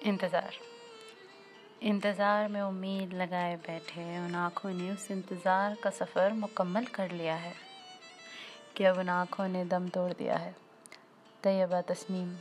इंतज़ार। इंतज़ार में उम्मीद लगाए बैठे उन आँखों ने उस इंतज़ार का सफ़र मुकम्मल कर लिया है कि अब उन आँखों ने दम तोड़ दिया है। तयबा तस्नीम